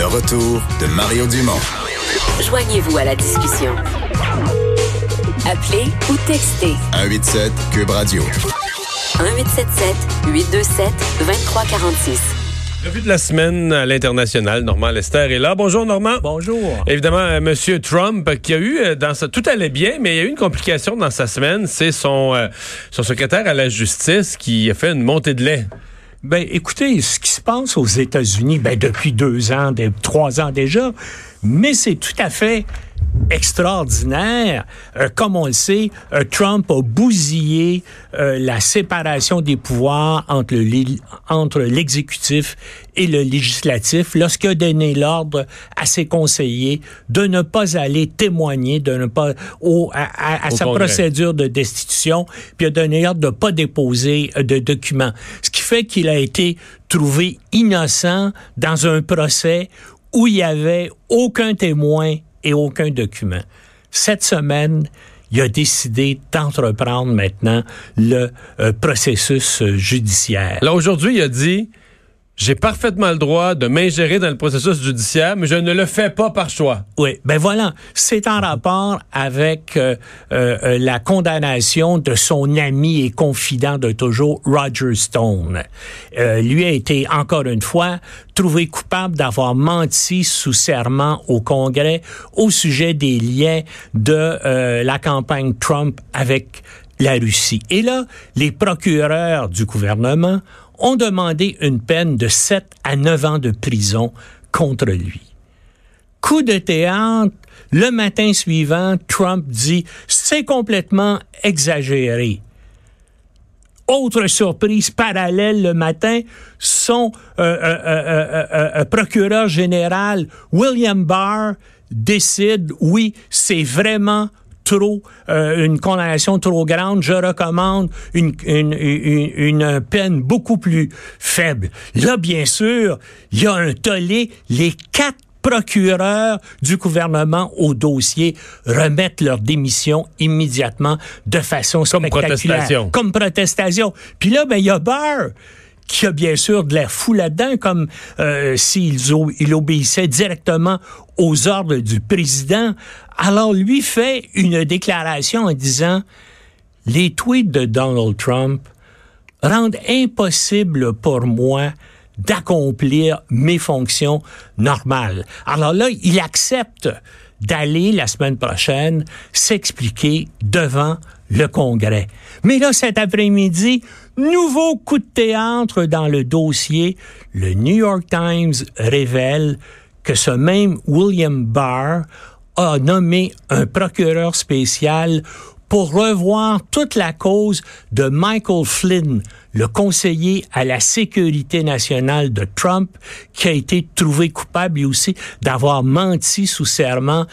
Le retour de Mario Dumont. Joignez-vous à la discussion. Appelez ou textez 187 Cube Radio. 1877 827 2346. Revue de la semaine à l'international, Normand Lester est là. Bonjour Normand. Bonjour. Évidemment, euh, Monsieur Trump qui a eu euh, dans sa tout allait bien, mais il y a eu une complication dans sa semaine, c'est son euh, son secrétaire à la justice qui a fait une montée de lait. Ben, écoutez, ce qui se passe aux États-Unis, ben, depuis deux ans, des- trois ans déjà, mais c'est tout à fait extraordinaire. Euh, comme on le sait, euh, Trump a bousillé euh, la séparation des pouvoirs entre le entre l'exécutif et le législatif lorsqu'il a donné l'ordre à ses conseillers de ne pas aller témoigner, de ne pas au, à, à- à Au sa Congrès. procédure de destitution, puis a donné ordre de ne pas déposer de documents. Ce qui fait qu'il a été trouvé innocent dans un procès où il n'y avait aucun témoin et aucun document. Cette semaine, il a décidé d'entreprendre maintenant le euh, processus euh, judiciaire. Là aujourd'hui, il a dit j'ai parfaitement le droit de m'ingérer dans le processus judiciaire, mais je ne le fais pas par choix. Oui, ben voilà, c'est en rapport avec euh, euh, euh, la condamnation de son ami et confident de toujours, Roger Stone. Euh, lui a été, encore une fois, trouvé coupable d'avoir menti sous serment au Congrès au sujet des liens de euh, la campagne Trump avec la Russie. Et là, les procureurs du gouvernement ont demandé une peine de 7 à 9 ans de prison contre lui. Coup de théâtre, le matin suivant, Trump dit c'est complètement exagéré. Autre surprise parallèle le matin, son euh, euh, euh, procureur général William Barr décide oui, c'est vraiment trop euh, une condamnation trop grande, je recommande une, une, une, une peine beaucoup plus faible. Là, bien sûr, il y a un tollé. Les quatre procureurs du gouvernement au dossier remettent leur démission immédiatement de façon Comme spectaculaire. protestation. Comme protestation. Puis là, ben, il y a Barr qui a bien sûr de l'air fou là-dedans, comme euh, s'il obéissait directement aux ordres du président. Alors lui fait une déclaration en disant les tweets de Donald Trump rendent impossible pour moi d'accomplir mes fonctions normales. Alors là, il accepte d'aller la semaine prochaine s'expliquer devant le Congrès. Mais là, cet après-midi, nouveau coup de théâtre dans le dossier. Le New York Times révèle que ce même William Barr a nommé un procureur spécial pour revoir toute la cause de Michael Flynn, le conseiller à la sécurité nationale de Trump, qui a été trouvé coupable aussi d'avoir menti sous serment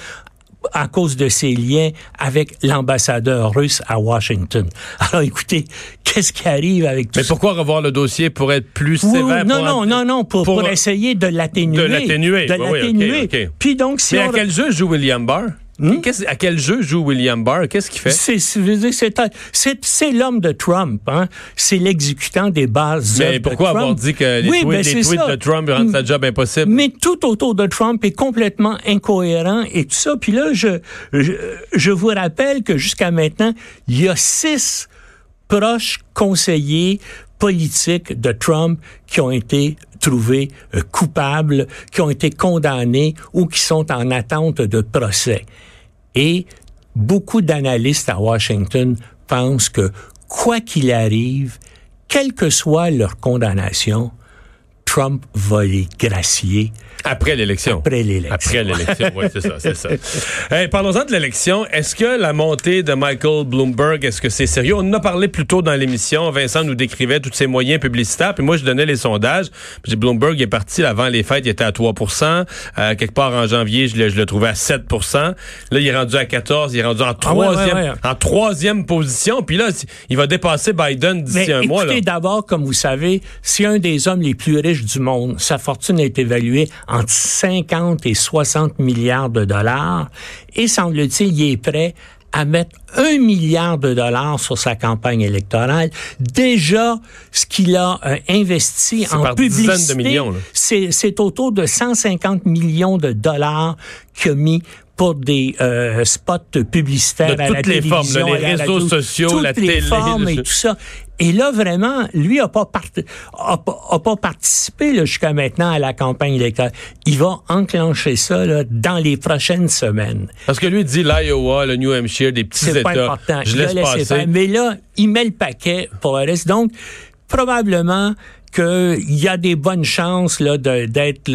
à cause de ses liens avec l'ambassadeur russe à Washington. Alors écoutez, qu'est-ce qui arrive avec tout Mais ça? pourquoi revoir le dossier pour être plus Oui, sévère? non, pour- non, non, non, pour, pour- pour essayer de l'atténuer. De l'atténuer, De oui, oui, ok, l'atténuer. Puis donc, si Mais on... à quel jeu joue William Barr? Hmm? À quel jeu joue William Barr? Qu'est-ce qu'il fait? C'est, l'homme de Trump, hein. C'est l'exécutant des bases Mais œuvres de pourquoi avoir dit que les Oui, tweets, ben, les tweets de Trump rendent sa job impossible? Mais tout autour de Trump est complètement incohérent et tout ça. Puis là, je, je, je vous rappelle que jusqu'à maintenant, il y a six proches conseillers politiques de Trump qui ont été trouvés euh, coupables, qui ont été condamnés ou qui sont en attente de procès. Et beaucoup d'analystes à Washington pensent que quoi qu'il arrive, quelle que soit leur condamnation, Trump va les gracier Après l'élection. après l'élection. Après l'élection, oui, c'est ça, c'est ça. Hey, Parlons-en de l'élection. Est-ce que la montée de Michael Bloomberg, est-ce que c'est sérieux? On en a parlé plus tôt dans l'émission. Vincent nous décrivait tous ses moyens publicitaires, puis moi, je donnais les sondages. Puis Bloomberg est parti avant les fêtes, il était à 3% Euh, Quelque part en janvier, je le, je le trouvais à 7% Là, il est rendu à 14 il est rendu en Ah ouais, troisième, ouais, ouais. en troisième position. Puis là, il va dépasser Biden d'ici un écoutez, mois. Là. d'abord, comme vous savez, c'est un des hommes les plus riches du monde. Sa fortune est évaluée entre 50 et 60 milliards de dollars. Et semble-t-il, il est prêt à mettre un milliard de dollars sur sa campagne électorale. Déjà, ce qu'il a euh, investi en par dizaines de publicité, millions, c'est autour de 150 millions de dollars qu'il a mis pour des euh, spots publicitaires De à la toutes les formes, télévision, là, les la réseaux radio, sociaux, toutes la les télé, formes et tout ça. Et là, vraiment, lui a pas, part- a, pas- a pas participé jusqu'à maintenant à la campagne électorale. Il va enclencher ça là, dans les prochaines semaines. Parce que lui dit l'Iowa, le New Hampshire, des petits C'est États. pas important. Je laisse passer. faire. Mais là, il met le paquet pour le reste. Donc, probablement qu'il y a des bonnes chances là d'être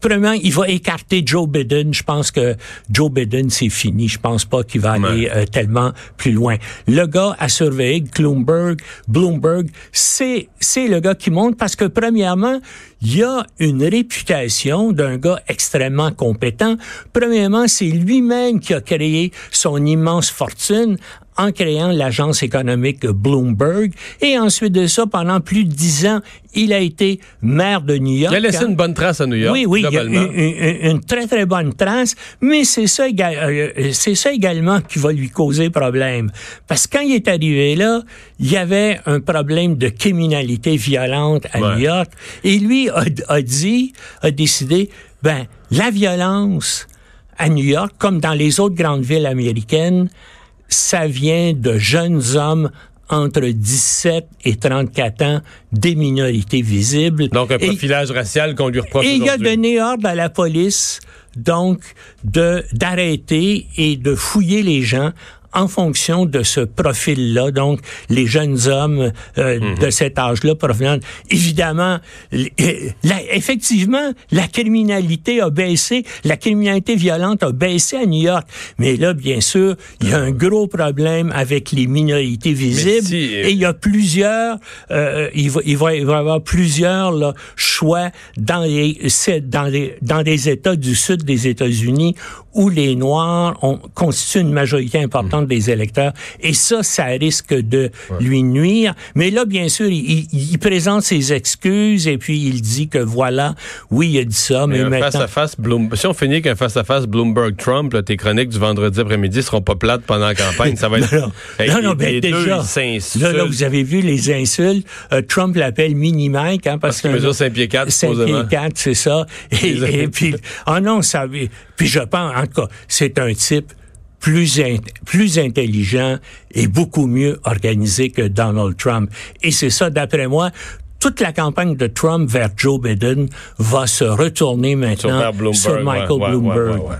premièrement il va écarter Joe Biden. Je pense que Joe Biden c'est fini. Je pense pas qu'il va aller euh, tellement plus loin. Le gars à surveiller Bloomberg. Bloomberg c'est c'est le gars qui monte parce que premièrement il y a une réputation d'un gars extrêmement compétent. Premièrement, c'est lui-même qui a créé son immense fortune en créant l'agence économique Bloomberg. Et ensuite de ça, pendant plus de dix ans, il a été maire de New York. Il a laissé hein? une bonne trace à New York. Oui, oui, il a une, une- une très, très bonne trace, mais c'est ça, euh, c'est ça également qui va lui causer problème. Parce que quand il est arrivé là, il y avait un problème de criminalité violente à Ouais. New York, et lui a, a dit, a décidé, ben, la violence à New York, comme dans les autres grandes villes américaines, ça vient de jeunes hommes entre 17 et 34 ans, des minorités visibles. Donc, un Et- profilage racial qu'on lui reproche et il a donné ordre à la police, donc, de d'arrêter et de fouiller les gens en fonction de ce profil-là, donc les jeunes hommes euh, Mhm. de cet âge-là provenant. Évidemment, euh, la- effectivement, la criminalité a baissé, la criminalité violente a baissé à New York, mais là, bien sûr, il y a un gros problème avec les minorités visibles si, euh, et il y a plusieurs, euh, il, va, il, va, il va y avoir plusieurs là, choix dans les, dans les dans des États du sud des États-Unis où les Noirs ont, constituent une majorité importante des électeurs. Et ça, ça risque de lui nuire. Mais là, bien sûr, il, il- il présente ses excuses et puis il dit que voilà, oui, il a dit ça, mais, Mais maintenant... face-à-face, Bloom- si on finit qu'un face-à-face Bloomberg-Trump, tes chroniques du vendredi après-midi seront pas plates pendant la campagne. Ça va être. Non, non, Hey, non, non, ben déjà, là, là, vous avez vu les insultes. Euh, Trump l'appelle mini-Mike, hein, parce, Parce qu'il que mesure 5 pieds 4, 5 supposément. pieds 4, c'est ça. Et, et puis, oh non, ça, puis je pense, en tout cas, c'est un type plus, in- plus intelligent et beaucoup mieux organisé que Donald Trump. Et c'est ça, d'après moi, toute la campagne de Trump vers Joe Biden va se retourner maintenant sur Michael ouais, Bloomberg. ouais, ouais, ouais.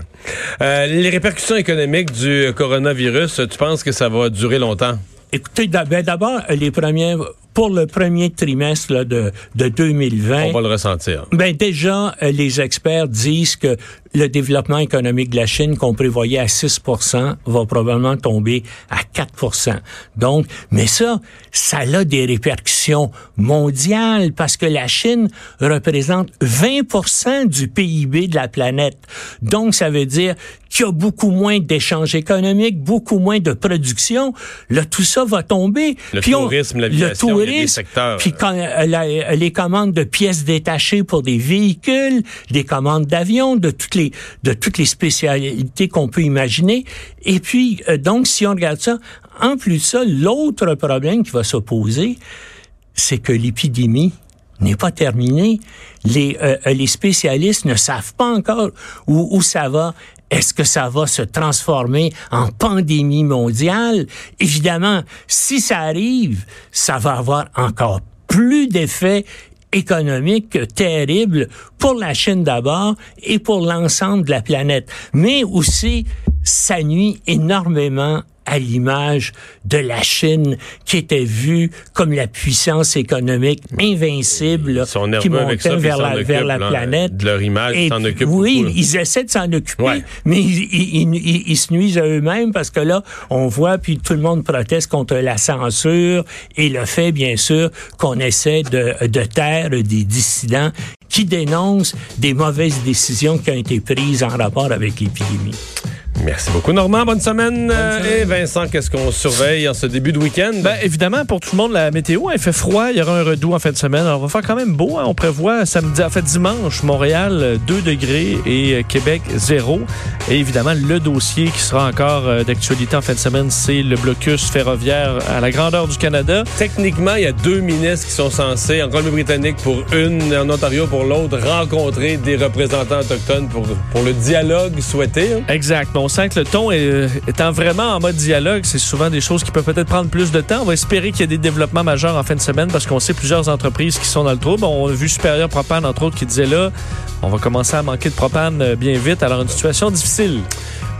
Euh, les répercussions économiques du coronavirus, tu penses que ça va durer longtemps? Écoutez, ben, d'abord, les premières, pour le premier trimestre là, de, de 2020, On va le ressentir. ben déjà, euh, les experts disent que le développement économique de la Chine qu'on prévoyait à 6% va probablement tomber à 4% Donc, mais ça, ça a des répercussions mondiales parce que la Chine représente 20% du PIB de la planète. Donc, ça veut dire qu'il y a beaucoup moins d'échanges économiques, beaucoup moins de production. Là, tout ça va tomber. Le Puis tourisme, le l'aviation, il y a des tourisme, secteurs, puis quand, euh, la- les commandes de pièces détachées pour des véhicules, des commandes d'avions, de toutes les de toutes les spécialités qu'on peut imaginer. Et puis euh, donc si on regarde ça, en plus de ça, l'autre problème qui va se poser, c'est que l'épidémie n'est pas terminée. Les, euh, euh, les spécialistes ne savent pas encore où, où ça va. Est-ce que ça va se transformer en pandémie mondiale? Évidemment, si ça arrive, ça va avoir encore plus d'effets économiques terribles pour la Chine d'abord et pour l'ensemble de la planète. Mais aussi, ça nuit énormément à l'image de la Chine qui était vue comme la puissance économique invincible qui ça, montait vers la, vers planète. de leur image, ils s'en occupent Oui, beaucoup, ils essaient de s'en occuper, Ouais. mais ils, ils- ils- ils- ils se nuisent à eux-mêmes parce que là, on voit, puis tout le monde proteste contre la censure et le fait, bien sûr, qu'on essaie de, de taire des dissidents qui dénoncent des mauvaises décisions qui ont été prises en rapport avec l'épidémie. Merci beaucoup, Normand. Bonne semaine. Euh, et Vincent, qu'est-ce qu'on surveille en ce début de week-end? Ben, évidemment, pour tout le monde, la météo, il fait froid. Il y aura un redout en fin de semaine. Alors, on va faire quand même beau. hein. On prévoit samedi, en fait, dimanche, Montréal, euh, 2 degrés et euh, Québec, 0. Et évidemment, le dossier qui sera encore euh, d'actualité en fin de semaine, c'est le blocus ferroviaire à la grandeur du Canada. Techniquement, il y a deux ministres qui sont censés, en Colombie-Britannique pour une, en Ontario pour l'autre, rencontrer des représentants autochtones pour, pour le dialogue souhaité. hein. Exact. Sent que le ton euh, étant vraiment en mode dialogue, c'est souvent des choses qui peuvent peut-être prendre plus de temps. On va espérer qu'il y ait des développements majeurs en fin de semaine parce qu'on sait plusieurs entreprises qui sont dans le trouble. On a vu Supérieur Propane, entre autres, qui disait là, on va commencer à manquer de propane euh, bien vite. Alors, une situation difficile.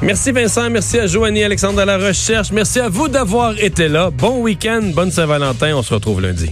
Merci Vincent, merci à Joanie Alexandre de la recherche. Merci à vous d'avoir été là. Bon week-end, bonne Saint-Valentin. On se retrouve lundi.